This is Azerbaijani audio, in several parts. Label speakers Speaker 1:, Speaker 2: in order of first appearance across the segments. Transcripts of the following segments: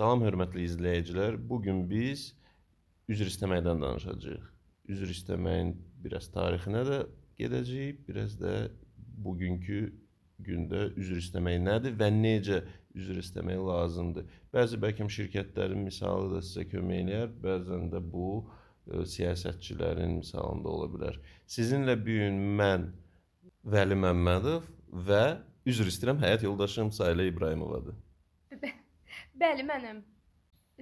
Speaker 1: Salam hörmətli izləyicilər. Bu gün biz üzr istəməkdən danışacağıq. Üzr istəməyin biraz tarixinə də gedəcəyik, biraz da bugünkü gündə üzr istəmək nədir və necə üzr istəmək lazımdır. Bəzi bəlkə şirkətlərin misalı da sizə kömək eləyər, bəzən də bu ə, e, siyasətçilərin misalında ola bilər. Sizinlə bu gün mən Vəli Məmmədov və üzr istəyirəm həyat yoldaşım Sayilə İbrahimovadır.
Speaker 2: Bəli, mənəm.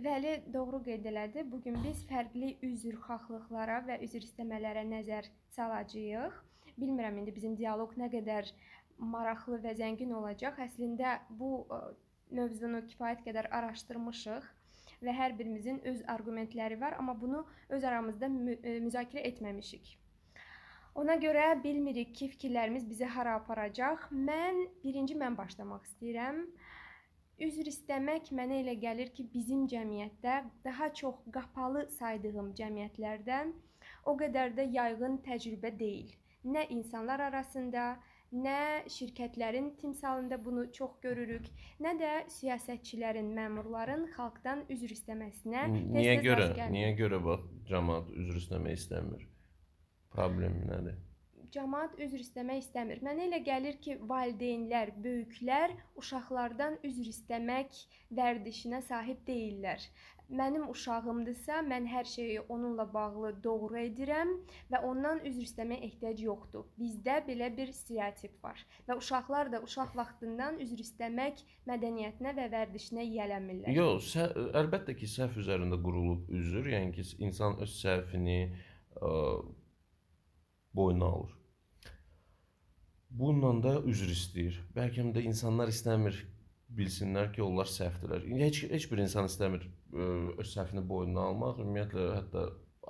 Speaker 2: Vəli doğru qeyd elədi. Bu gün biz fərqli üzrxahlıqlara və üzr istəmələrə nəzər salacağıq. Bilmirəm indi bizim dialoq nə qədər maraqlı və zəngin olacaq. Əslində bu e, mövzunu kifayət qədər araşdırmışıq və hər birimizin öz arqumentləri var, amma bunu öz aramızda mü e, müzakirə etməmişik. Ona görə bilmirik ki, fikirlərimiz bizi hara aparacaq. Mən birinci mən başlamaq istəyirəm. Üzr istəmək mənə elə gəlir ki, bizim cəmiyyətdə daha çox qapalı saydığım cəmiyyətlərdən o qədər də yayğın təcrübə deyil. Nə insanlar arasında, nə şirkətlərin timsalında bunu çox görürük, nə də siyasətçilərin, məmurların xalqdan üzr istəməsinə
Speaker 1: Niyə görə? Niyə görə bax cəmaət üzr istəmək istəmir? Problem nədir?
Speaker 2: Cəmaət üzr istəmək istəmir. Mənə elə gəlir ki, valideynlər, böyüklər uşaqlardan üzr istəmək vərdişinə sahib deyillər. Mənim uşağımdırsa, mən hər şeyi onunla bağlı doğru edirəm və ondan üzr istəməyə ehtiyac yoxdur. Bizdə belə bir stereotip var və uşaqlar da uşaq vaxtından üzr istəmək mədəniyyətinə və vərdişinə yiyələnmirlər.
Speaker 1: Yox, əlbəttə ki, səhv üzərində qurulub üzr, yəni ki, insan öz səhvini ə, boynuna alır. Bununla da üzr istəyir. Bəlkə də insanlar istəmir bilsinlər ki, onlar səhvdirlər. Heç heç bir insan istəmir e, öz səhvini boynuna almaq. Ümumiyyətlə hətta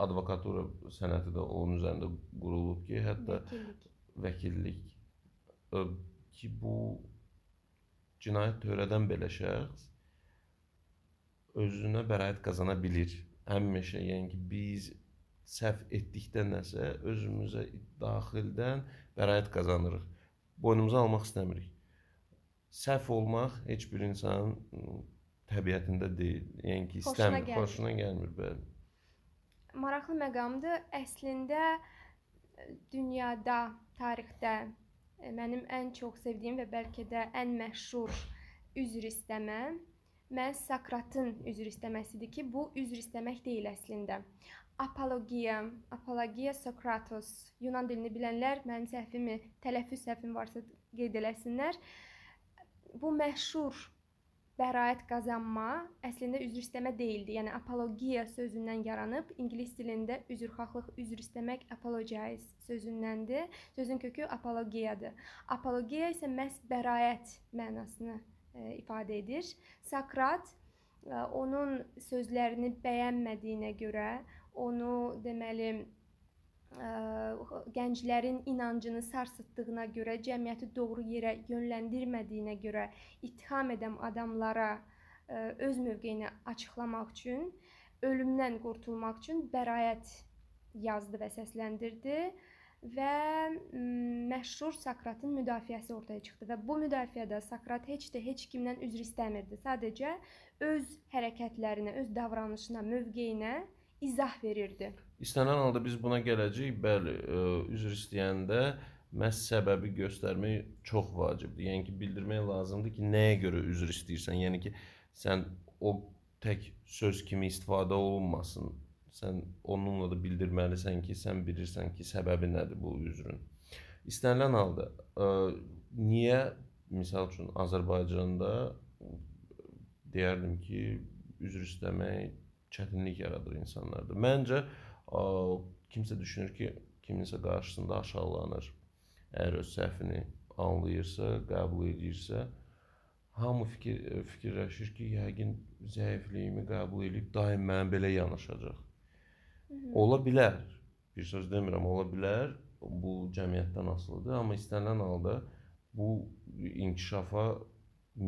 Speaker 1: advokatura sənəti də onun üzərində qurulub ki, hətta vəkillik, vəkillik e, ki, bu cinayət törədən belə şəxs özünə bəraət qazana bilir. Həmişə, yəni ki, biz səhv etdikdə nəsə özümüzə daxildən bəraət qazanırıq. Boynumuza almaq istəmirik. Səhv olmaq heç bir insanın təbiətində deyil. Yəni ki, istəmir, xoşuna, xoşuna gəlmir, bəli.
Speaker 2: Maraqlı məqamdır. Əslində dünyada, tarixdə mənim ən çox sevdiyim və bəlkə də ən məşhur üzr istəmə məhz Sokratın üzr istəməsidir ki, bu üzr istəmək deyil əslində apologiya, apologiya Sokratos. Yunan dilini bilənlər mənim səhvimi, tələffüz səhvim varsa qeyd eləsinlər. Bu məşhur bəraət qazanma əslində üzr istəmə deyildi. Yəni apologiya sözündən yaranıb ingilis dilində üzrxahlıq, üzr istəmək apologize sözündəndir. Sözün kökü apologiyadır. Apologiya isə məhz bəraət mənasını e, ifadə edir. Sokrat e, onun sözlərini bəyənmədiyinə görə onu deməli ə, gənclərin inancını sarsıtdığına görə, cəmiyyəti doğru yerə yönləndirmədiyinə görə ittiham edən adamlara ə, öz mövqeyini açıqlamaq üçün, ölümdən qurtulmaq üçün bəraət yazdı və səsləndirdi və məşhur Sokratın müdafiəsi ortaya çıxdı və bu müdafiədə Sokrat heç də heç kimdən üzr istəmirdi. Sadəcə öz hərəkətlərinə, öz davranışına, mövqeyinə izah verirdi.
Speaker 1: İstənilən halda biz buna gələcəyik. Bəli, ə, e, üzr istəyəndə məhz səbəbi göstərmək çox vacibdir. Yəni ki, bildirmək lazımdır ki, nəyə görə üzr istəyirsən. Yəni ki, sən o tək söz kimi istifadə olunmasın. Sən onunla da bildirməlisən ki, sən bilirsən ki, səbəbi nədir bu üzrün. İstənilən halda ə, e, niyə misal üçün Azərbaycanda deyərdim ki, üzr istəmək çətinlik yaradır insanlarda. Məncə kimsə düşünür ki, kiminsə qarşısında aşağılanır. Əgər öz səhvini anlayırsa, qəbul edirsə, hamı fikir fikirləşir ki, yəqin zəifliyimi qəbul edib daim mənə belə yanaşacaq. Ola bilər. Bir söz demirəm, ola bilər. Bu cəmiyyətdən asılıdır, amma istənilən halda bu inkişafa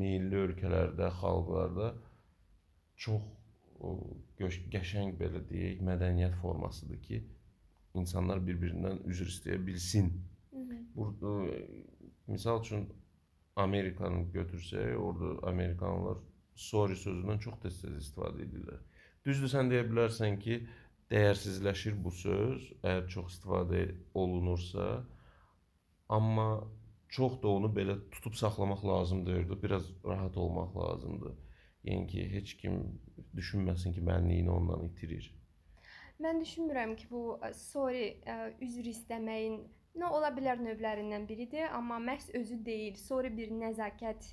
Speaker 1: meylli ölkələrdə, xalqlarda çox qəşəng belə deyək, mədəniyyət formasıdır ki, insanlar bir-birindən üzr istəyə bilsin. Burada misal üçün Amerikanı götürsək, orada Amerikanlılar sorry sözündən çox tez-tez istifadə edirlər. Düzdür, sən deyə bilərsən ki, dəyərsizləşir bu söz, əgər çox istifadə olunursa, amma çox da onu belə tutub saxlamaq lazım deyil, biraz rahat olmaq lazımdır. Yəni ki, heç kim düşünməsin ki, mənliyini ondan itirir.
Speaker 2: Mən düşünmürəm ki, bu sorry, üzr istəməyin nə ola bilər növlərindən biridir, amma məhz özü deyil. Sorry bir nəzakət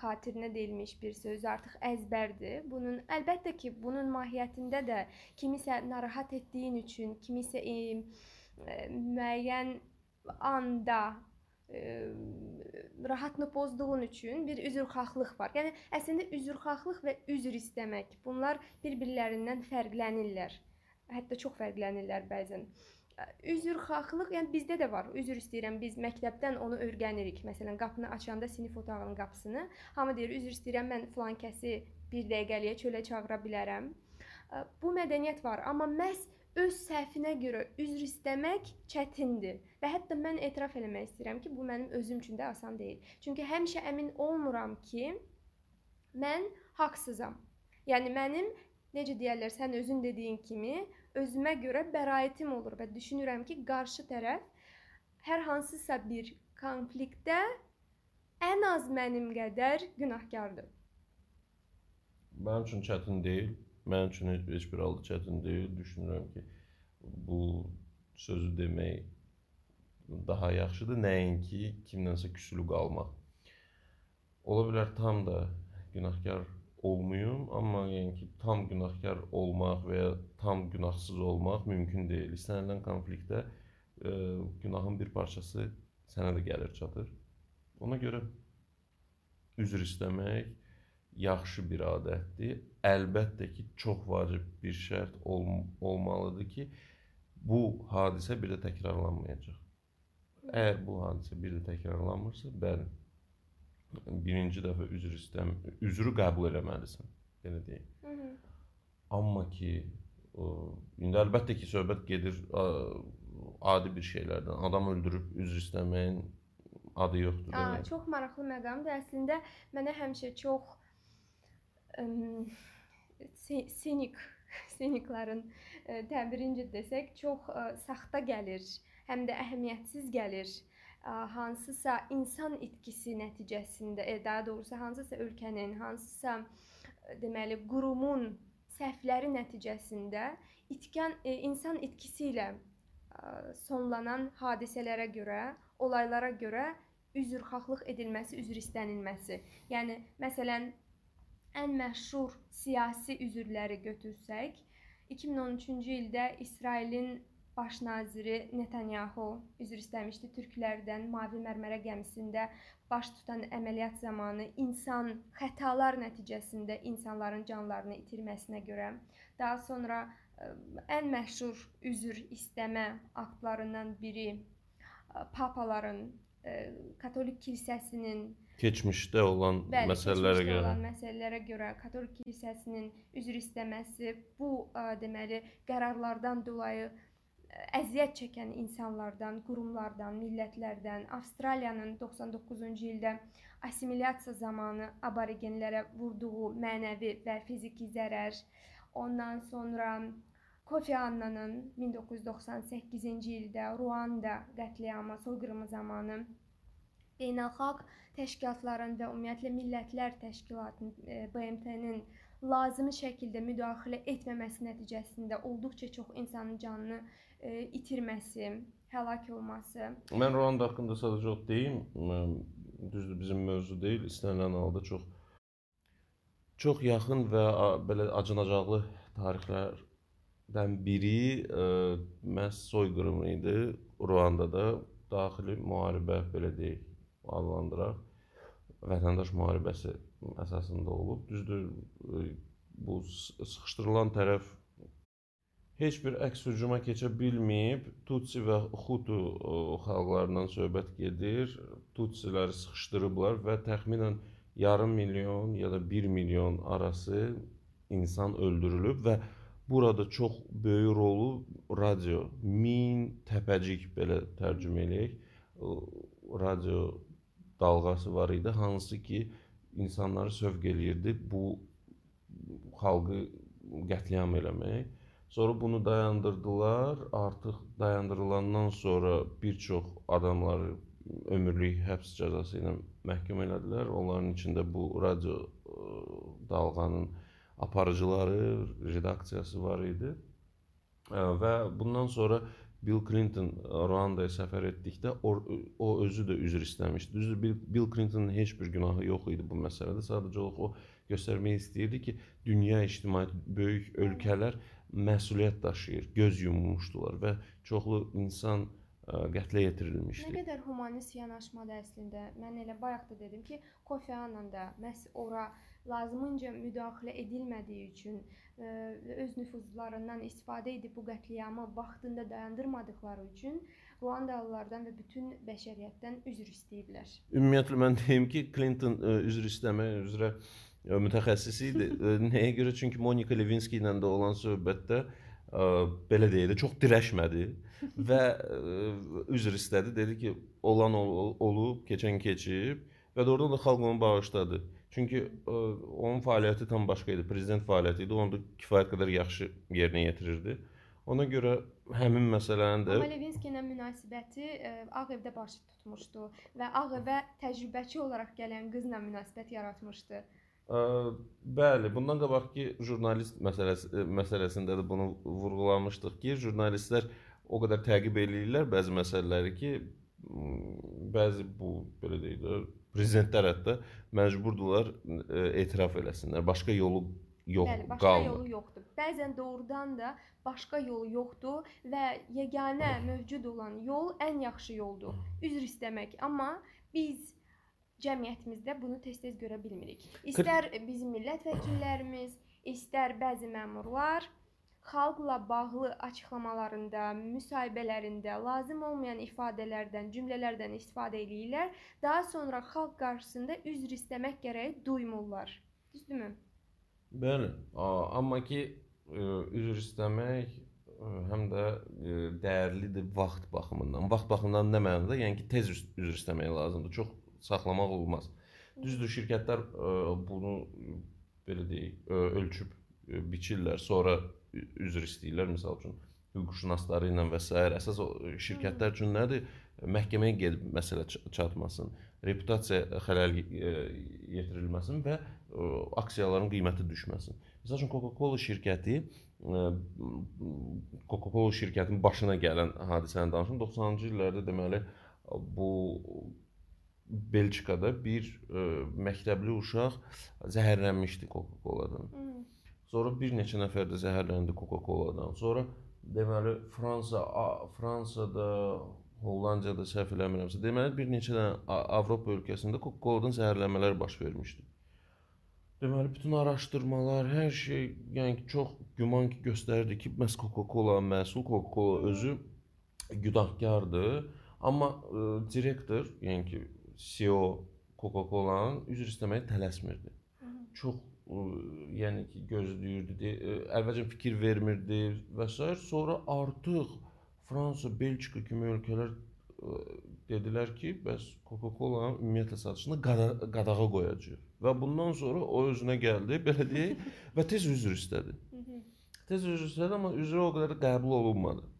Speaker 2: xatirinə deyilmiş bir söz artıq əzbərdir. Bunun əlbəttə ki, bunun mahiyyətində də kimisə narahat etdiyin üçün, kimisə e, e, müəyyən anda e, rahatını pozduğun üçün bir üzrxahlıq var. Yəni əslində üzrxahlıq və üzr istəmək bunlar bir-birlərindən fərqlənirlər. Hətta çox fərqlənirlər bəzən. Üzrxahlıq, yəni bizdə də var. Üzr istəyirəm. Biz məktəbdən onu öyrənirik. Məsələn, qapını açanda sinif otağının qapısını hamı deyir, üzr istəyirəm, mən filan kəsi bir dəqiqəliyə çölə çağıra bilərəm. Bu mədəniyyət var, amma məhz öz səhvinə görə üzr istəmək çətindir. Və hətta mən etiraf eləmək istəyirəm ki, bu mənim özüm üçün də asan deyil. Çünki həmişə əmin olmuram ki, mən haqsızam. Yəni mənim necə deyirlər, sən özün dediyin kimi özümə görə bəraətim olur və düşünürəm ki, qarşı tərəf hər hansısa bir konfliktdə ən az mənim qədər günahkardır.
Speaker 1: Mənim üçün çətin deyil. Mənim üçün heç bir halda çətin deyil. Düşünürəm ki, bu sözü demək daha yaxşıdır, nəinki kimdənsə küsülü qalmaq. Ola bilər tam da günahkar olmayım, amma yəni ki, tam günahkar olmaq və ya tam günahsız olmaq mümkün deyil. İstənilən konfliktdə e, günahın bir parçası sənə də gəlir çatır. Ona görə üzr istəmək yaxşı bir adətdir. Əlbəttə ki, çox vacib bir şərt ol olmalıdır ki, bu hadisə bir də təkrarlanmayacaq. Əgər bu hadisə bir də təkrarlanmırsa, bəli, birinci dəfə üzr istəm, üzrü qəbul eləməlisən, belə deyim. Hı -hı. Amma ki, o, indi əlbəttə ki, söhbət gedir ə, adi bir şeylərdən. Adam öldürüb üzr istəməyin adı yoxdur.
Speaker 2: Aa, çox maraqlı məqamdır. Əslində mənə həmişə çox ə, sinik siniklərin təbirincə desək, çox ə, saxta gəlir, həm də əhəmiyyətsiz gəlir hansısa insan itkisi nəticəsində, e, daha doğrusu hansısa ölkənin, hansısa deməli qurumun səhvləri nəticəsində itkən e, insan itkisi ilə sonlanan hadisələrə görə, olaylara görə üzrxahlıq edilməsi, üzr istənilməsi. Yəni məsələn ən məşhur siyasi üzrləri götürsək, 2013-cü ildə İsrailin baş naziri Netanyahu üzr istəmişdi türklərdən Mavi Mərmərə gəmisində baş tutan əməliyyat zamanı insan xətalar nəticəsində insanların canlarını itirməsinə görə. Daha sonra ən məşhur üzr istəmə aktlarından biri papaların katolik kilsəsinin
Speaker 1: keçmişdə olan
Speaker 2: bəli,
Speaker 1: məsələlərə
Speaker 2: keçmişdə
Speaker 1: görə
Speaker 2: olan məsələlərə görə katolik kilsəsinin üzr istəməsi bu ə, deməli qərarlardan dolayı əziyyət çəkən insanlardan, qurumlardan, millətlərdən, Avstraliyanın 99-cu ildə assimilyasiya zamanı aborigenlərə vurduğu mənəvi və fiziki zərər, ondan sonra Kofi Annanın 1998-ci ildə Ruanda qətliamı, soyqırımı zamanı beynəlxalq təşkilatların və ümumiyyətlə Millətlər Təşkilatının e, BMT-nin lazımi şəkildə müdaxilə etməməsi nəticəsində olduqca çox insanın canını e, itirməsi, həlak olması.
Speaker 1: Mən Ruanda haqqında sadəcə o deyim, düzdür bizim mövzu deyil, istənilən halda çox çox yaxın və belə acınacaqlı tarixlərdən biri e, məhz soyqırımı idi Ruandada daxili müharibə belə deyək, adlandıraq. Vətəndaş müharibəsi əsasında olub. Düzdür, e, bu sıxışdırılan tərəf heç bir əks hücuma keçə bilməyib. Tutsi və Hutu xalqlarından söhbət gedir. Tutsiləri sıxışdırıblar və təxminən yarım milyon ya da 1 milyon arası insan öldürülüb və burada çox böyük rolu radio, min təpəcik belə tərcümə eləyək, radio dalğası var idi, hansı ki insanları sövq eləyirdi bu xalqı qətliam eləmək. Sonra bunu dayandırdılar. Artıq dayandırılandan sonra bir çox adamları ömürlük həbs cəzası ilə məhkum elədilər. Onların içində bu radio dalğanın aparıcıları, redaksiyası var idi. Və bundan sonra Bill Clinton Ruandaya səfər etdikdə o, o özü də üzr istəmişdi. Düzdür, Bill, Bill Clintonun heç bir günahı yox idi bu məsələdə. Sadəcə olaraq o göstərmək istəyirdi ki, dünya ictimaiyyəti, böyük ölkələr məsuliyyət daşıyır, göz yummuşdular və çoxlu insan qətlə yetirilmişdi.
Speaker 2: Nə qədər humanist yanaşmada əslində. Mən elə bayaq da dedim ki, Kofi Annan da məhz ora lazımınca müdaxilə edilmədiyi üçün ə, öz nüfuzlarından istifadə edib bu qətliamı vaxtında dayandırmadıkları üçün Ruandalılardan və bütün bəşəriyyətdən üzr istəyiblər.
Speaker 1: Ümumiyyətlə mən deyim ki, Clinton ə, üzr istəmək üzrə mütəxəssis idi. Nəyə görə? Çünki Monika Lewinsky ilə də olan söhbətdə belə deyildi, çox dirəşmədi və ə, üzr istədi. Dedi ki, olan ol olub, keçən keçib və doğrudan da xalq onu bağışladı. Çünki ə, onun fəaliyyəti tam başqa idi. Prezident fəaliyyəti idi. Onu da kifayət qədər yaxşı yerinə yetirirdi. Ona görə həmin məsələni də
Speaker 2: Amma Levinski ilə münasibəti ə, Ağ evdə baş tutmuşdu və Ağ evə təcrübəçi olaraq gələn qızla münasibət yaratmışdı.
Speaker 1: Ə, bəli, bundan qabaqki jurnalist məsələsi məsələsində də bunu vurğulamışdıq ki, jurnalistlər o qədər təqib eləyirlər bəzi məsələləri ki, bəzi bu belə deyək də prezidentlər hətta məcburdular ə, etiraf eləsinlər. Başqa yolu yox
Speaker 2: Bəli, başqa
Speaker 1: qalmır.
Speaker 2: yolu yoxdur. Bəzən doğrudan da başqa yolu yoxdur və yeganə mövcud olan yol ən yaxşı yoldur. Üzr istəmək. Amma biz cəmiyyətimizdə bunu tez-tez görə bilmirik. İstər bizim millət vəkillərimiz, istər bəzi məmurlar xalqla bağlı açıqlamalarında, müsahibələrində lazım olmayan ifadələrdən, cümlələrdən istifadə eləyirlər. Daha sonra xalq qarşısında üzr istəmək gərəyi duymurlar. Düzdürmü?
Speaker 1: Bəli, amma ki ə, üzr istəmək ə, həm də ə, dəyərlidir vaxt baxımından. Vaxt baxımından nə mənada? Yəni ki, tez üz- üzr istəmək lazımdır. Çox saxlamaq olmaz. Düzdür, şirkətlər bunu belə deyək, ölçüb biçirlər, sonra üzr istəyirlər məsəl üçün hüquqşünasları ilə və s. əsas o şirkətlər üçün nədir? Məhkəməyə gedib məsələ çatmasın, reputasiya xələl yetirilməsin və aksiyaların qiyməti düşməsin. Məsəl üçün Coca-Cola şirkəti Coca-Cola şirkətinin başına gələn hadisəni danışım. 90-cı illərdə deməli bu Belçikada bir ə, məktəbli uşaq zəhərlənmişdi Coca-Coladan.
Speaker 2: Hı.
Speaker 1: Sonra bir neçə nəfər də zəhərləndi Coca-Coladan. Sonra deməli Fransa, Fransada, Hollandiyada səhv eləmirəmsə, deməli bir neçə dənə Avropa ölkəsində Coca-Coladan zəhərlənmələr baş vermişdi. Deməli bütün araşdırmalar, hər şey, yəni çox güman ki göstərirdi ki, məhz Coca-Cola məhsul, Coca-Cola özü günahkardır. Amma ə, direktor, yəni ki, CEO Coca-Cola-nın üzr istəməyə tələsmirdi. Çox ə, yəni ki, gözləyirdi, de, ə, əvvəlcə fikir vermirdi və s. Sonra artıq Fransa, Belçika kimi ölkələr ə, dedilər ki, bəs Coca-Cola ümumiyyətlə satışını qada qadağa qoyacağıq. Və bundan sonra o özünə gəldi, belə deyək, və tez üzr istədi. Tez üzr istədi, amma üzrə o qədər də qəbul olunmadı.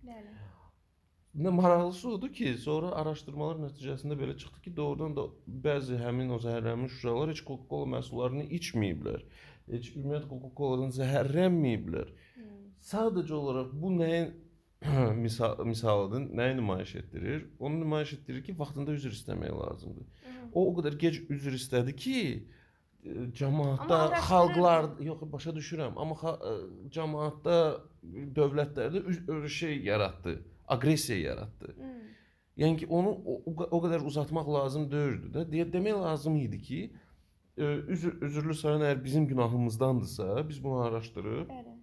Speaker 1: Nə maraqlısı odur ki, sonra araşdırmalar nəticəsində belə çıxdı ki, doğrudan da bəzi həmin o zəhərlənmiş uşaqlar heç Coca-Cola məhsullarını içməyiblər. Heç ümumiyyətlə Coca-Coladan zəhərlənməyiblər.
Speaker 2: Hı.
Speaker 1: Sadəcə olaraq bu nəyin misal misalıdır, nəyi nümayiş etdirir? Onu nümayiş etdirir ki, vaxtında üzr istəmək lazımdır.
Speaker 2: Hı.
Speaker 1: O o qədər gec üzr istədi ki, e, cəmaatda, xalqlar, yox, başa düşürəm, amma e, cəmaatda, dövlətlərdə şey yaratdı, aqressiya yaratdı.
Speaker 2: Hı.
Speaker 1: Yəni ki, onu o, o qədər uzatmaq lazım deyildi də. Deyə demək lazım idi ki, e, üzr üzürlü sayın əgər bizim günahımızdandırsa, biz bunu araşdırıb
Speaker 2: Bəli.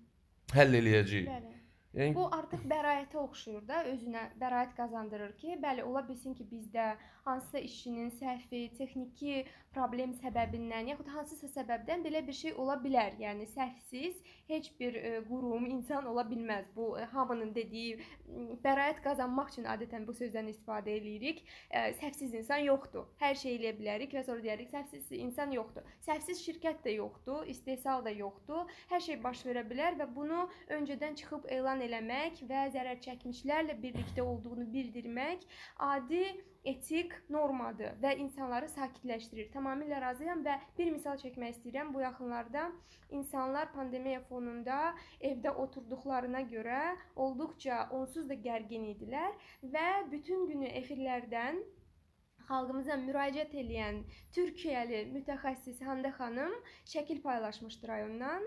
Speaker 1: həll eləyəcəyik.
Speaker 2: Bəli.
Speaker 1: Yəni
Speaker 2: Bu artıq bəraətə oxşuyur da, özünə bəraət qazandırır ki, bəli, ola bilsin ki, bizdə hansısa işçinin səhvi, texniki problem səbəbindən yaxud hansısa səbəbdən belə bir şey ola bilər. Yəni səhvsiz heç bir ə, qurum, insan ola bilməz. Bu ə, hamının dediyi bəraət qazanmaq üçün adətən bu sözdən istifadə eləyirik. Ə, səhvsiz insan yoxdur. Hər şey eləyə bilərik və sonra deyirik səhvsiz insan yoxdur. Səhvsiz şirkət də yoxdur, istehsal da yoxdur. Hər şey baş verə bilər və bunu öncədən çıxıb elan eləmək və zərər çəkmişlərlə birlikdə olduğunu bildirmək adi etik normadır və insanları sakitləşdirir. Tamamilə razıyam və bir misal çəkmək istəyirəm. Bu yaxınlarda insanlar pandemiya fonunda evdə oturduqlarına görə olduqca onsuz da gərgin idilər və bütün günü efirlərdən xalqımıza müraciət edən Türkiyəli mütəxəssis Hande xanım şəkil paylaşmışdı rayondan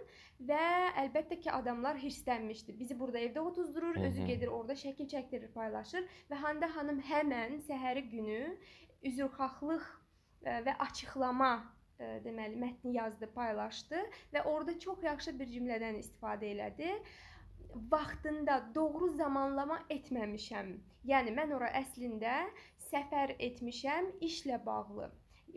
Speaker 2: və əlbəttə ki, adamlar hirslənmişdi. Bizi burada evdə otuzdurur, özü gedir orada şəkil çəkdirir, paylaşır və Hande xanım həmən səhəri günü üzrxahlıq ə, və açıqlama ə, deməli mətni yazdı, paylaşdı və orada çox yaxşı bir cümlədən istifadə elədi vaxtında doğru zamanlama etməmişəm. Yəni mən ora əslində səfər etmişəm işlə bağlı.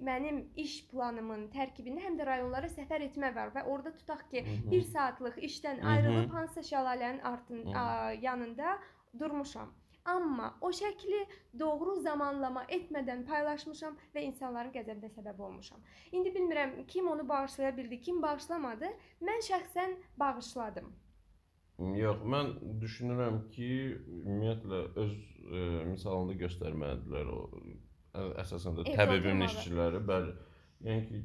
Speaker 2: Mənim iş planımın tərkibində həm də rayonlara səfər etmə var və orada tutaq ki,
Speaker 1: Hı -hı.
Speaker 2: 1 saatlıq işdən ayrılıb hansısa şəlalənin artın a, yanında durmuşam. Amma o şəkli doğru zamanlama etmədən paylaşmışam və insanların qəzəbinə səbəb olmuşam. İndi bilmirəm kim onu bağışlaya bildi, kim bağışlamadı. Mən şəxsən bağışladım.
Speaker 1: Yox, mən düşünürəm ki, ümumiyyətlə öz e, misalında göstərməlidirlər o əsasən də təbii
Speaker 2: oturmalı.
Speaker 1: işçiləri, bəli. Yəni ki,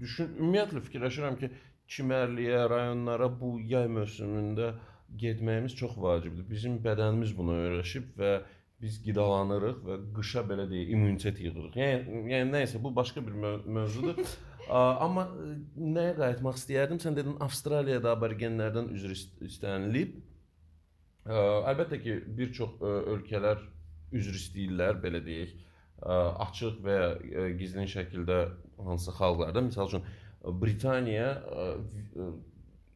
Speaker 1: düşün ümumiyyətlə fikirləşirəm ki, çimərliyə, rayonlara bu yay mövsümündə getməyimiz çox vacibdir. Bizim bədənimiz buna öyrəşib və biz qidalanırıq və qışa belə deyək, immunitet yığırıq. Yəni, yəni nə isə bu başqa bir möv mövzudur. Amma e, nəyə qayıtmaq istəyərdim? Sən dedin Avstraliyada aborigenlərdən üzr ist- istənilib. Əlbəttə ki, bir çox ə, ölkələr üzr istəyirlər, belə deyək, ə, açıq və ya ə, gizlin şəkildə hansı xalqlarda, məsəl üçün Britaniya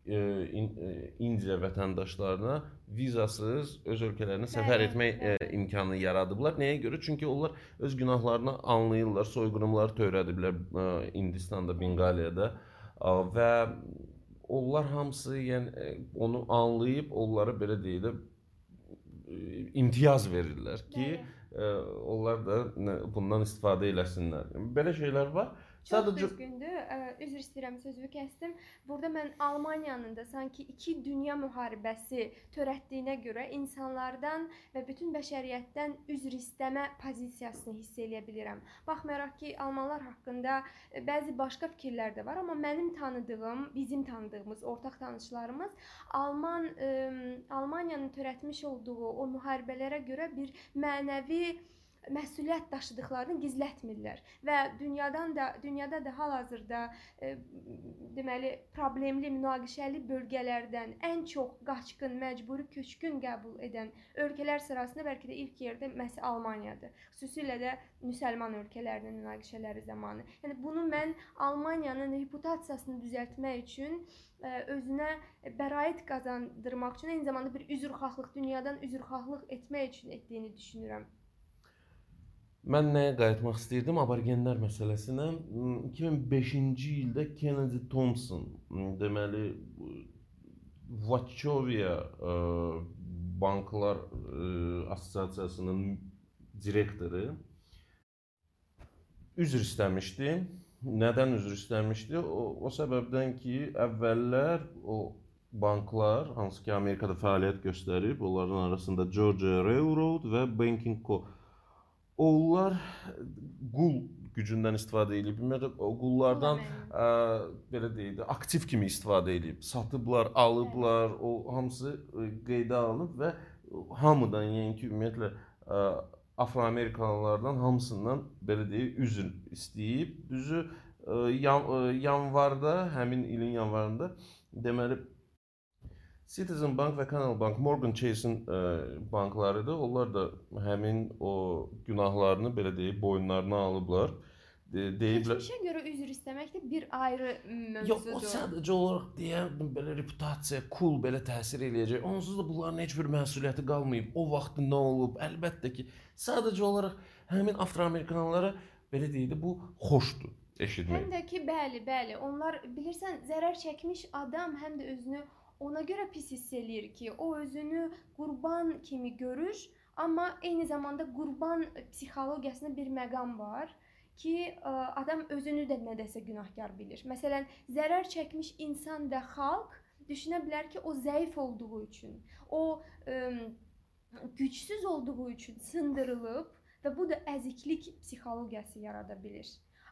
Speaker 1: İndiya vətəndaşlarına vizasız öz ölkələrinə səfər etmək imkanı yaradıblar. Nəyə görə? Çünki onlar öz günahlarını anlayırlar, soyqırımlar törədiblər Hindistanda, Benqaliyada və onlar hamısı yəni ə, onu anlayıb onlara belə deyək də ə, imtiyaz verirlər ki, ə, onlar da bundan istifadə eləsinlər. Belə şeylər var.
Speaker 2: Çox
Speaker 1: Sadəcə
Speaker 2: düzgündür. Ə, Üzr istəyirəm sözünü kəsdim. Burada mən Almaniyanın da sanki 2 dünya müharibəsi törətdiyinə görə insanlardan və bütün bəşəriyyətdən üzr istəmə pozisiyasını hiss eləyə bilirəm. Baxmayaraq ki, almanlar haqqında ə, bəzi başqa fikirlər də var, amma mənim tanıdığım, bizim tanıdığımız, ortaq tanışlarımız Alman ə, Almaniyanın törətmiş olduğu o müharibələrə görə bir mənəvi məsuliyyət daşıdıqlarını gizlətmirlər və dünyadan da dünyada da hal-hazırda e, deməli problemli, münaqişəli bölgələrdən ən çox qaçqın, məcburi köçkün qəbul edən ölkələr sırasında bəlkə də ilk yerdə məhz Almaniyadır. Xüsusilə də müsəlman ölkələrinin münaqişələri zamanı. Yəni bunu mən Almaniyanın reputasiyasını düzəltmək üçün ə, özünə bəraət qazandırmaq üçün eyni zamanda bir üzrxahlıq, dünyadan üzrxahlıq etmək üçün etdiyini düşünürəm.
Speaker 1: Mən nəyə qayıtmaq istəyirdim? Aborigenlər məsələsinə. M, 2005-ci ildə Kennedy Thompson, m, deməli bu Vaçovia ə, banklar ə, assosiasiyasının direktoru üzr istəmişdi. Nədən üzr istəmişdi? O, o səbəbdən ki, əvvəllər o banklar, hansı ki Amerikada fəaliyyət göstərib, onların arasında Georgia Railroad və Banking Co. Onlar qul gücündən istifadə edib. Ümumiyyətlə o qullardan ə, belə deyək də aktiv kimi istifadə edib. Satıblar, alıblar, o hamısı ə, qeydə alınıb və hamıdan, yəni ki, ümumiyyətlə ə, Afroamerikalılardan hamısından belə deyək üzr istəyib. Düzü ə, yan, ə, yanvarda, həmin ilin yanvarında deməli Citizen Bank və Canal Bank Morgan Chase-in ə, banklarıdır. Onlar da həmin o günahlarını belə deyək boyunlarına alıblar. e, deyiblər.
Speaker 2: Keçmişə görə üzr istəmək də bir ayrı mövzudur.
Speaker 1: Yox, o sadəcə olaraq deyərdim belə reputasiya, cool belə təsir eləyəcək. Onsuz da bunların heç bir məsuliyyəti qalmayıb. O vaxt nə olub? Əlbəttə ki, sadəcə olaraq həmin afroamerikalılara belə deyildi, bu xoşdur eşitmək.
Speaker 2: Həm də ki, bəli, bəli, onlar bilirsən, zərər çəkmiş adam həm də özünü ona görə pis hiss eləyir ki, o özünü qurban kimi görür, amma eyni zamanda qurban psixologiyasında bir məqam var ki, adam özünü də nədəsə günahkar bilir. Məsələn, zərər çəkmiş insan və xalq düşünə bilər ki, o zəif olduğu üçün, o ə, gücsüz olduğu üçün sındırılıb və bu da əziklik psixologiyası yarada bilər.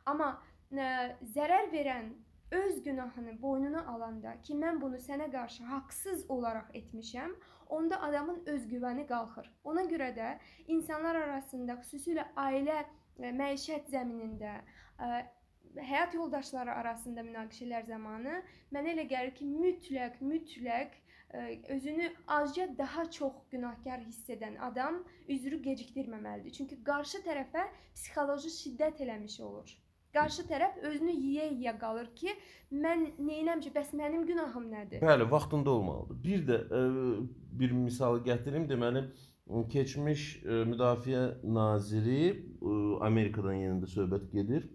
Speaker 2: Amma ə, zərər verən öz günahını boynuna alanda ki, mən bunu sənə qarşı haqsız olaraq etmişəm, onda adamın öz güvəni qalxır. Ona görə də insanlar arasında, xüsusilə ailə məişət zəminində, həyat yoldaşları arasında münaqişələr zamanı mənə elə gəlir ki, mütləq, mütləq özünü azca daha çox günahkar hiss edən adam üzrü gecikdirməməlidir. Çünki qarşı tərəfə psixoloji şiddət eləmiş olur. Qarşı tərəf özünü yeyə-yeyə qalır ki, mən neynəm ki, bəs mənim günahım nədir?
Speaker 1: Bəli, vaxtında olmalıdır. Bir də ə, bir misal gətirim, deməli, keçmiş ə, müdafiə naziri ə, Amerikadan yenə də söhbət gedir.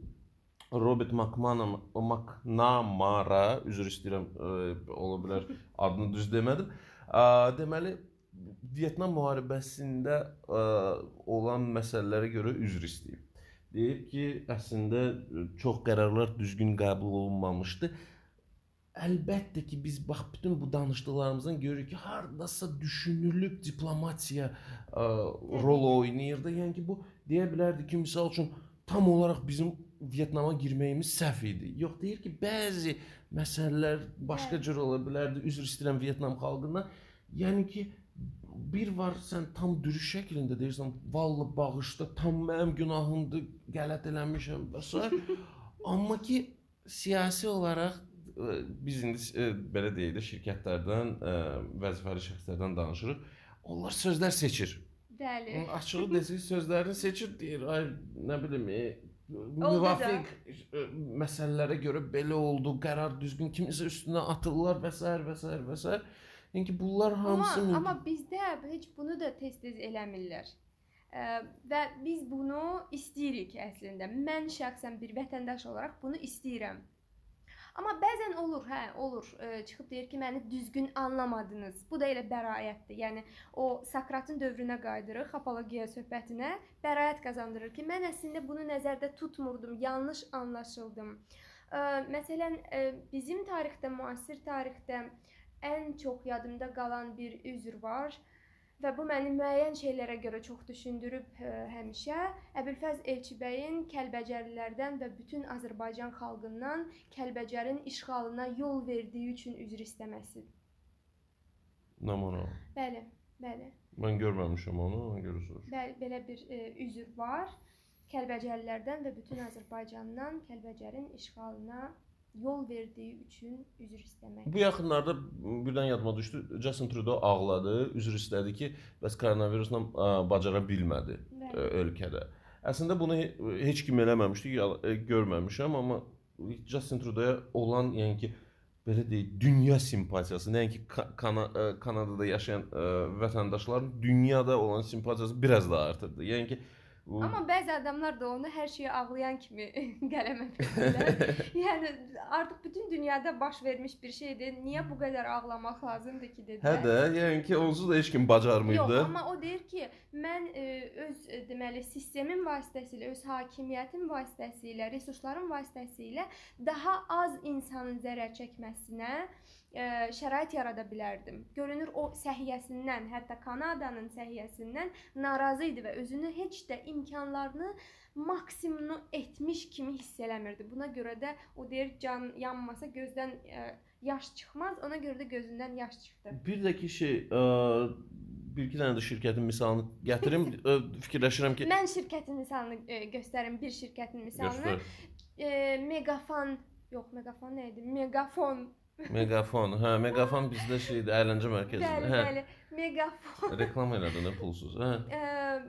Speaker 1: Robert McManama, McNamara, üzr istəyirəm, ə, ola bilər adını düz demədim. Ə, deməli Vyetnam müharibəsində ə, olan məsələlərə görə üzr istəyib deyib ki, əslində çox qərarlar düzgün qəbul olunmamışdı. Əlbəttə ki, biz bax bütün bu danışdıqlarımızdan görürük ki, hardasa düşünülüb diplomatiya ə, rol oynayırdı. Yəni ki, bu deyə bilərdi ki, məsəl üçün tam olaraq bizim Vyetnama girməyimiz səhv idi. Yox, deyir ki, bəzi məsələlər başqa cür ola bilərdi. Üzr istəyirəm Vyetnam xalqından. Yəni ki, bir var sən tam dürüst şəklində deyirsən, vallah bağışla, tam mənim günahımdır, qələt eləmişəm və s. Amma ki siyasi olaraq e, biz indi e, belə deyək də şirkətlərdən, e, vəzifəli şəxslərdən danışırıq. Onlar sözlər seçir.
Speaker 2: Bəli.
Speaker 1: Açığı desək sözlərini seçir deyir. Ay nə bilim, e, müvafiq məsələlərə görə belə oldu, qərar düzgün kimisə üstünə atırlar və s. və s. və s. Yəni bunlar hamısı
Speaker 2: amma, amma bizdə heç bunu da tez-tez eləmirlər. Ə, və biz bunu istəyirik əslində. Mən şəxsən bir vətəndaş olaraq bunu istəyirəm. Amma bəzən olur, hə, olur. Ə, çıxıb deyir ki, məni düzgün anlamadınız. Bu da elə bəraətdir. Yəni o Sokratın dövrünə qayıdırıq, apologiya söhbətinə. Bəraət qazandırır ki, mən əslində bunu nəzərdə tutmurdum, yanlış anlaşıldım. Ə, məsələn, ə, bizim tarixdə, müasir tarixdə ən çox yadımda qalan bir üzr var və bu məni müəyyən şeylərə görə çox düşündürüb ə, e, həmişə. Əbülfəz Elçibəyin Kəlbəcərlilərdən və bütün Azərbaycan xalqından Kəlbəcərin işğalına yol verdiyi üçün üzr istəməsi.
Speaker 1: Namana.
Speaker 2: Bəli, bəli.
Speaker 1: Mən görməmişəm onu, ona görə soruşuram.
Speaker 2: Bəli, belə bir ə, e, üzr var. Kəlbəcərlilərdən və bütün Azərbaycandan Kəlbəcərin işğalına yol verdiyi üçün üzr istəmək.
Speaker 1: Bu yaxınlarda birdən yadıma düşdü. Justin Trudeau ağladı, üzr istədi ki, bəs koronavirusla bacara bilmədi Bəli. ölkədə. Əslində bunu heç kim eləməmişdi, görməmişəm, amma Justin Trudeau olan, yəni ki, belə deyək, dünya simpatiyası, nəinki Kana Kanadada yaşayan ə, vətəndaşların dünyada olan simpatiyası biraz da artırdı. Yəni ki,
Speaker 2: Bu... Amma bəzi adamlar da onu hər şeyə ağlayan kimi qələmə verirlər. yəni artıq bütün dünyada baş vermiş bir şeydir. Niyə bu qədər ağlamaq lazımdır ki dedilər.
Speaker 1: Hə də, yəni ki, onsuz da heç kim bacarmırdı.
Speaker 2: Yox, amma o deyir ki, mən ə, e, öz e, deməli sistemin vasitəsilə, öz hakimiyyətim vasitəsilə, resurslarım vasitəsilə daha az insanın zərər çəkməsinə ə, şərait yarada bilərdim. Görünür o səhiyyəsindən, hətta Kanadanın səhiyyəsindən narazı idi və özünü heç də imkanlarını maksimumunu etmiş kimi hiss eləmirdi. Buna görə də o deyir can yanmasa gözdən ə, yaş çıxmaz. Ona görə də gözündən yaş çıxdı.
Speaker 1: Bir də ki şey, ə, bir iki dənə də şirkətin misalını gətirim. fikirləşirəm ki,
Speaker 2: mən şirkətin misalını göstərim, bir şirkətin misalını. Göstər. E, Megafon, yox, Megafon nə idi? Megafon
Speaker 1: Megafon. Hə, Megafon bizdə şeydir, əyləncə mərkəzidir.
Speaker 2: Bəli,
Speaker 1: Hə.
Speaker 2: bəli. Megafon.
Speaker 1: Reklam elədi nə pulsuz. Hə.
Speaker 2: Ə,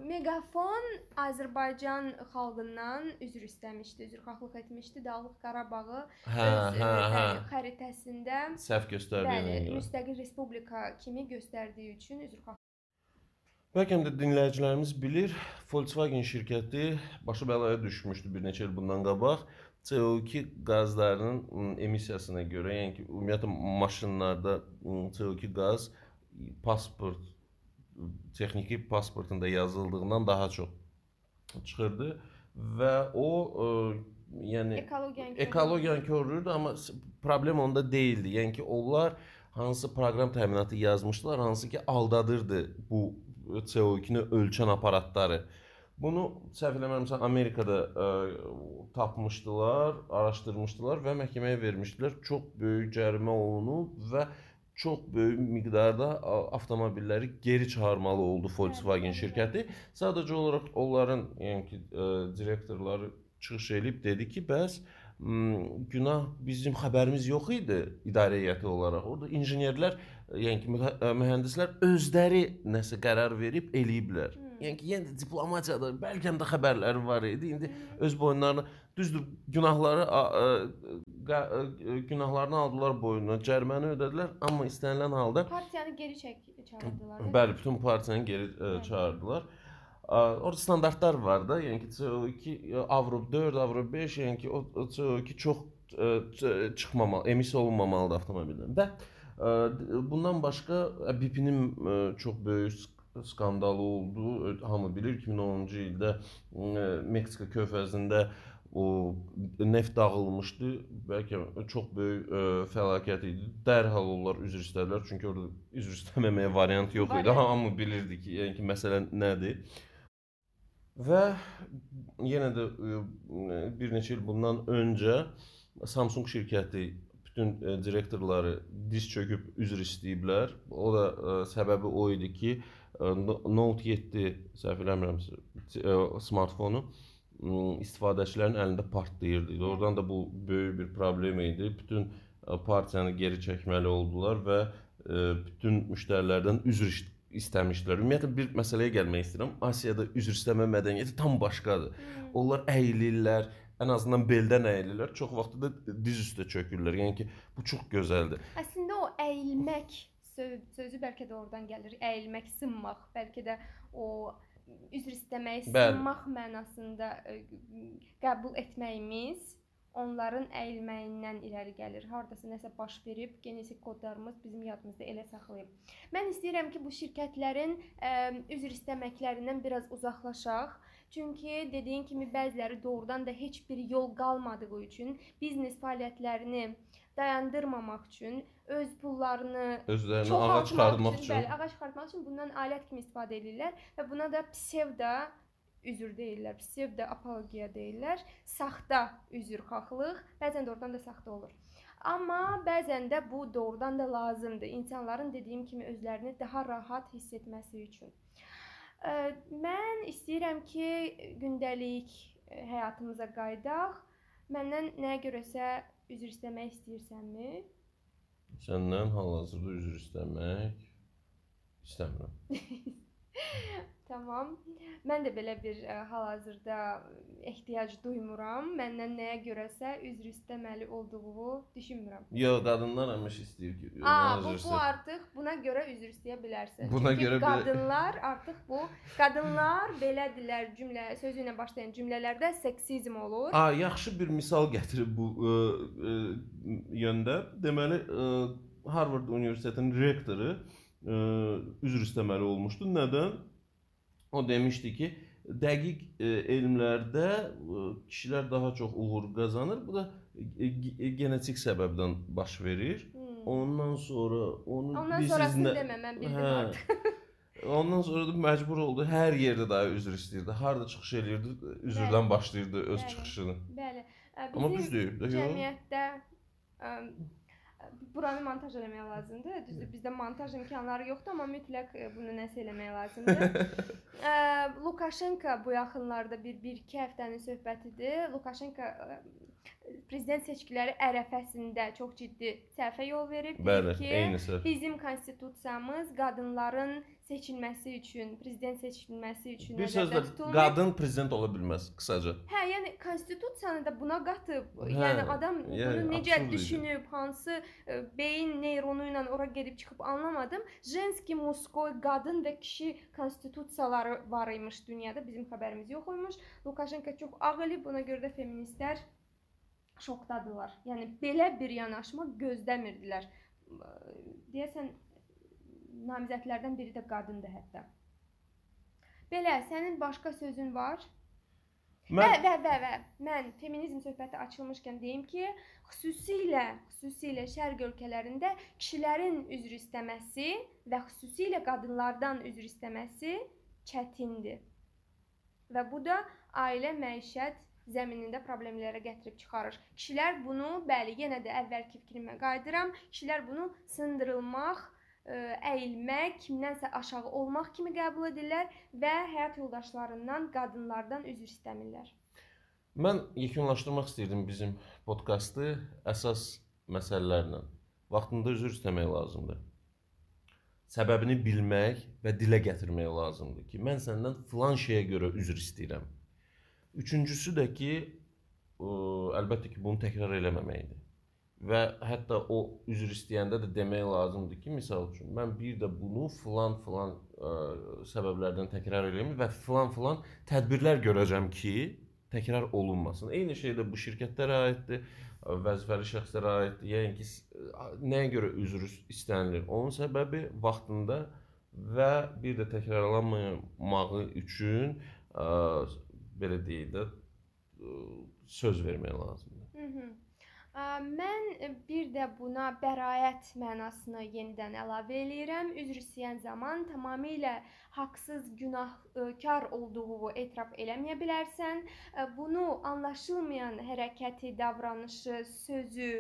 Speaker 2: Megafon Azərbaycan xalqından üzr istəmişdi, üzrxahlıq etmişdi Dağlıq Qarabağı
Speaker 1: Hə,
Speaker 2: öz
Speaker 1: hə,
Speaker 2: ə,
Speaker 1: hə.
Speaker 2: xəritəsində
Speaker 1: Səhv göstərdiyinə
Speaker 2: bəli,
Speaker 1: görə.
Speaker 2: müstəqil respublika kimi göstərdiyi üçün üzrxahlıq
Speaker 1: Bəlkə də dinləyicilərimiz bilir, Volkswagen şirkəti başı bəlaya düşmüşdü bir neçə il bundan qabaq. CO2 qazlarının emissiyasına görə, yəni ki, ümumiyyətlə maşınlarda ım, CO2 qaz pasport texniki pasportunda yazıldığından daha çox çıxırdı və o ə, yəni
Speaker 2: ekologiyanı
Speaker 1: ekologiyanı koruyurdu, amma problem onda değildi. Yəni ki, onlar hansı proqram təminatı yazmışdılar, hansı ki aldadırdı bu CO2-ni ölçən aparatları. Bunu səhv eləmirəmsə Amerikada ə, tapmışdılar, araşdırmışdılar və məhkəməyə vermişdilər. Çox böyük cərimə olunub və çox böyük miqdarda avtomobilləri geri çıxarmalı oldu Volkswagen şirkəti. Sadəcə olaraq onların yəni ki, ə, direktorları çıxış eləyib dedi ki, bəs m, günah bizim xəbərimiz yox idi idarə heyəti olaraq. Orada injinerlər, ə, yəni ki, ə, mühəndislər özləri nəsə qərar verib eləyiblər.
Speaker 2: Hmm.
Speaker 1: Yəni ki, yenə də diplomatiyada bəlkə də xəbərləri var idi. İndi öz boyunlarına düzdür, günahları ə, günahlarını aldılar boynuna, cəriməni ödədilər, amma istənilən halda
Speaker 2: partiyanı geri çək çağırdılar.
Speaker 1: Bəli, bütün partiyanı geri ə, çağırdılar. Ə, Orada standartlar var da, yəni ki CO2 ə, Avro 4, Avro 5, yəni ki o o CO2 çox ç- çıxmamalı, emissiya olunmamalıdır avtomobildən. Və bundan başqa ə, BP-nin çox böyük sk- skandalı oldu. Hamı bilir 2010-cu ildə Meksika körfəzində o neft dağılmışdı. Bəlkə çox böyük ə, fəlakət idi. Dərhal onlar üzr istədilər, çünki orada üzr istəməməyə variant yox idi. Hamı bilirdi ki, yəni ki, məsələ nədir. Və yenə də ə, bir neçə il bundan öncə Samsung şirkəti bütün ə, direktorları diz çöküb üzr istəyiblər. O da ə, səbəbi o idi ki, ə, No- Note 7 səhv eləmirəmsə smartfonu istifadəçilərin əlində partlayırdı. Oradan da bu böyük bir problem idi. Bütün partiyanı geri çəkməli oldular və ə, bütün müştərilərdən üzr istəmişdilər. Ümumiyyətlə bir məsələyə gəlmək istəyirəm. Asiyada üzr istəmə mədəniyyəti tam başqadır.
Speaker 2: Hmm.
Speaker 1: Onlar əyilirlər, ən azından beldən əyilirlər. Çox vaxt da diz üstə çökürlər. Yəni ki, bu çox gözəldir.
Speaker 2: Əslində o əyilmək sö- sözü bəlkə də oradan gəlir. Əyilmək, sınmaq, bəlkə də o üzr istəmək,
Speaker 1: Bəli.
Speaker 2: sınmaq mənasında ə, qəbul etməyimiz onların əyilməyindən irəli gəlir. Hardasa nəsə baş verib, genetik kodlarımız bizim yadımızda elə saxlayıb. Mən istəyirəm ki, bu şirkətlərin ə, üzr istəməklərindən biraz uzaqlaşaq. Çünki dediyin kimi bəziləri doğrudan da heç bir yol qalmadığı üçün biznes fəaliyyətlərini dayandırmamaq üçün öz pullarını
Speaker 1: Özlərini
Speaker 2: çoxaltmaq
Speaker 1: ağa çıxartmaq
Speaker 2: üçün,
Speaker 1: üçün.
Speaker 2: bəli, ağac çıxartmaq üçün bundan alət kimi istifadə edirlər və buna da psevdo üzr deyirlər, psevdo apologiya deyirlər. Saxta üzrxahlıq, bəzən də oradan da saxta olur. Amma bəzən də bu doğrudan da lazımdır. İnsanların dediyim kimi özlərini daha rahat hiss etməsi üçün. Mən istəyirəm ki, gündəlik ə, həyatımıza qayıdaq. Məndən nəyə görəsə üzr istəmək istəyirsənmi?
Speaker 1: Səndən hal-hazırda üzr istəmək istəmirəm.
Speaker 2: Tamam. Mən də belə bir ə, hal-hazırda ehtiyac duymuram. Məndən nəyə görəsə üzr istəməli olduğumu düşünmürəm.
Speaker 1: Yox, qadınlar həmişə istəyir özünə
Speaker 2: bu, bu artıq buna görə üzr istəyə bilərsən.
Speaker 1: Buna
Speaker 2: Çünki
Speaker 1: görə
Speaker 2: qadınlar artıq bu qadınlar belədirlər cümlə sözü ilə başlayan cümlələrdə seksizm olur.
Speaker 1: A, yaxşı bir misal gətirib bu ə, ə, yöndə. Deməli, ə, Harvard Universitetinin rektoru ə, üzr istəməli olmuşdu. Nədən? O demişdi ki, dəqiq ə, elmlərdə ə, kişilər daha çox uğur qazanır. Bu da ge- genetik səbəbdən baş verir.
Speaker 2: Hmm.
Speaker 1: Ondan sonra onu
Speaker 2: Ondan sonrasını demə, mən bildim
Speaker 1: Hə.
Speaker 2: artıq.
Speaker 1: Ondan sonra da məcbur oldu. Hər yerdə daha üzr istəyirdi. Harda çıxış eləyirdi, üzrdən
Speaker 2: Bəli.
Speaker 1: başlayırdı öz
Speaker 2: Bəli.
Speaker 1: çıxışını.
Speaker 2: Bəli. Ə,
Speaker 1: Amma
Speaker 2: bizim
Speaker 1: düz deyir də, yox.
Speaker 2: cəmiyyətdə ə, Buranı montaj eləmək lazımdır. Düzdür, bizdə montaj imkanları yoxdur, amma mütləq e, bunu nəsə eləmək lazımdır. Ə, Lukashenko bu yaxınlarda bir 1-2 həftənin söhbətidir. Lukashenko ə, prezident seçkiləri ərəfəsində çox ciddi səhvə yol verib.
Speaker 1: Bəli,
Speaker 2: ki,
Speaker 1: eyni səhv.
Speaker 2: bizim konstitusiyamız qadınların seçilməsi üçün, prezident seçilməsi üçün
Speaker 1: Bir sözlə
Speaker 2: tutulmayıb.
Speaker 1: qadın prezident ola bilməz qısaca.
Speaker 2: Hə, yəni konstitusiyanı da buna qatıb.
Speaker 1: Hə,
Speaker 2: yəni adam
Speaker 1: yəni
Speaker 2: bunu necə
Speaker 1: absurd idi.
Speaker 2: düşünüb, hansı e, beyin neyronu ilə ora gedib çıxıb anlamadım. Jenski, muskoy, qadın və kişi konstitusiyaları var imiş dünyada. Bizim xəbərimiz yox imiş. Lukashenko çox ağıllı, buna görə də feministlər şokdadılar. Yəni belə bir yanaşma gözləmirdilər. Deyəsən namizədlərdən biri də qadındır hətta. Belə, sənin başqa sözün var? Və
Speaker 1: Mən
Speaker 2: və və və mən feminizm söhbəti açılmışkən deyim ki, xüsusilə xüsusilə şərq ölkələrində kişilərin üzr istəməsi və xüsusilə qadınlardan üzr istəməsi çətindir. Və bu da ailə məişət zəminində problemlərə gətirib çıxarır. Kişilər bunu, bəli, yenə də əvvəlki fikrimə qayıdıram. Kişilər bunu sındırılmaq, ə, əyilmək, kimdənsə aşağı olmaq kimi qəbul edirlər və həyat yoldaşlarından, qadınlardan üzr istəmirlər.
Speaker 1: mən yekunlaşdırmaq istirdim bizim podkastı əsas məsələlərlə. Vaxtında üzr istəmək lazımdır. Səbəbini bilmək və dilə gətirmək lazımdır ki, mən səndən filan şeyə görə üzr istəyirəm. Üçüncüsü də ki, ə, əlbəttə ki, bunu təkrar eləməməkdir. Və hətta o üzr istəyəndə də demək lazımdır ki, məsəl üçün mən bir də bunu filan filan ə, səbəblərdən təkrar eləyim və filan filan tədbirlər görəcəm ki, təkrar olunmasın. Eyni şey də bu şirkətlərə aiddir, vəzifəli şəxslərə aiddir. Yəni ki, nəyə görə üzr istənilir? Onun səbəbi vaxtında və bir də təkrarlanmamağı üçün ə, belə deyək də söz vermək lazımdır.
Speaker 2: Mhm. Ə, Mən e, bir də buna bəraət mənasını yenidən əlavə eləyirəm. Üzr istəyən zaman tamamilə haqsız, günahkar olduğunu etiraf eləməyə bilərsən. Ə, Bunu anlaşılmayan hərəkəti, davranışı, sözü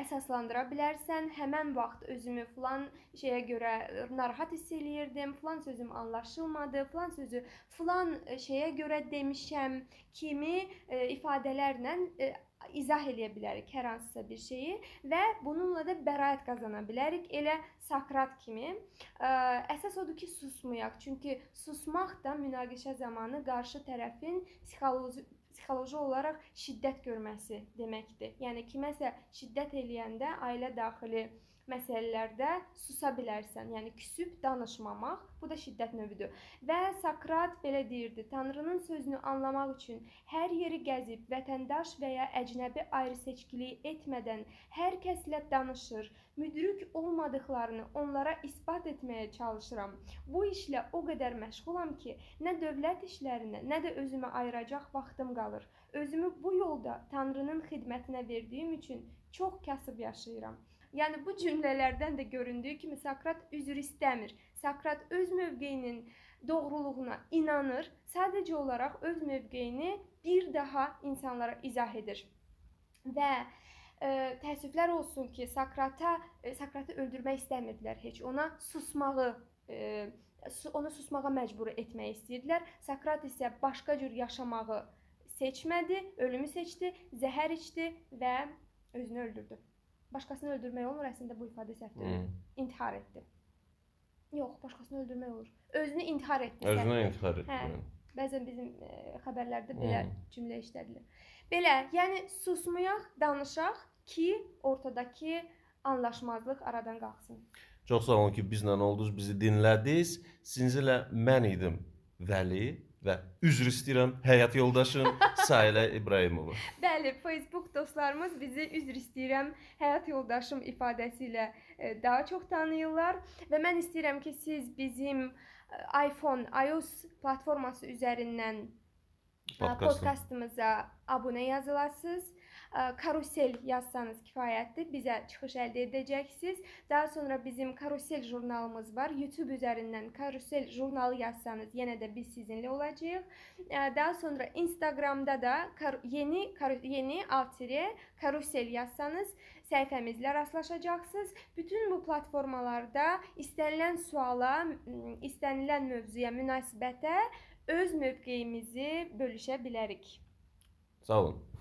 Speaker 2: əsaslandıra bilərsən. Həmin vaxt özümü falan şeyə görə narahat hiss eləyirdim. Falan sözüm anlaşılmadı. Falan sözü falan e, şeyə görə demişəm kimi e, ifadələrlə e, izah eləyə bilərik hər hansısa bir şeyi və bununla da bəraət qazana bilərik. Elə Sakrat kimi. Ə, Əsas odur ki, susmayaq. Çünki susmaq da münaqişə zamanı qarşı tərəfin psixoloji psixoloji olaraq şiddət görməsi deməkdir. Yəni kiməsə şiddət eləyəndə ailə daxili məsələlərdə susa bilərsən. Yəni küsüb danışmamaq, bu da şiddət növüdür. Və Sakrat belə deyirdi: Tanrının sözünü anlamaq üçün hər yeri gəzib vətəndaş və ya əcnəbi ayrı seçkiliyi etmədən hər kəslə danışır. Müdrik olmadıklarını onlara isbat etməyə çalışıram. Bu işlə o qədər məşğulam ki, nə dövlət işlərinə, nə də özümə ayıracaq vaxtım qalır. Özümü bu yolda Tanrının xidmətinə verdiyim üçün çox kasıb yaşayıram. Yəni bu cümlələrdən də göründüyü kimi Sakrat üzr istəmir. Sakrat öz mövqeyinin doğruluğuna inanır. Sadəcə olaraq öz mövqeyini bir daha insanlara izah edir. Və ə, təəssüflər olsun ki, Sakrata ə, Sakratı öldürmək istəmirdilər heç. Ona susmağı ə, su- onu susmağa məcbur etmək istəyirdilər. Sakrat isə başqa cür yaşamağı seçmədi, ölümü seçdi, zəhər içdi və özünü öldürdü. Başqasını öldürmək olmur, əslində bu ifadə səhvdir.
Speaker 1: Hmm.
Speaker 2: İntihar etdi. Yox, başqasını öldürmək olur. Özünü intihar etdi.
Speaker 1: Özünə
Speaker 2: səhvdir.
Speaker 1: intihar etdi.
Speaker 2: Hə. Bəzən bizim e, xəbərlərdə belə
Speaker 1: Hmm.
Speaker 2: cümlə işlədilir. Belə, yəni susmayaq, danışaq ki, ortadakı anlaşmazlıq aradan qalxsın.
Speaker 1: Çox sağ olun ki, bizlə oldunuz, bizi dinlədiniz. Sizinlə mən idim Vəli və üzr istəyirəm həyat yoldaşım Sahilə İbrahimova.
Speaker 2: Bəli, Facebook dostlarımız bizi üzr istəyirəm, həyat yoldaşım ifadəsi ilə e, daha çox tanıyırlar və mən istəyirəm ki, siz bizim e, iPhone, iOS platforması üzərindən e, podkastımıza abunə yazılasınız. Karusel yazsanız kifayətdir. Bizə çıxış əldə edəcəksiniz. Daha sonra bizim karusel jurnalımız var. YouTube üzərindən karusel jurnalı yazsanız yenə də biz sizinlə olacağıq. Daha sonra Instagramda da kar yeni kar yeni altire karusel yazsanız səhifəmizlə rastlaşacaqsınız. Bütün bu platformalarda istənilən suala, istənilən mövzuya münasibətə öz mövqeyimizi bölüşə bilərik.
Speaker 1: Sağ olun.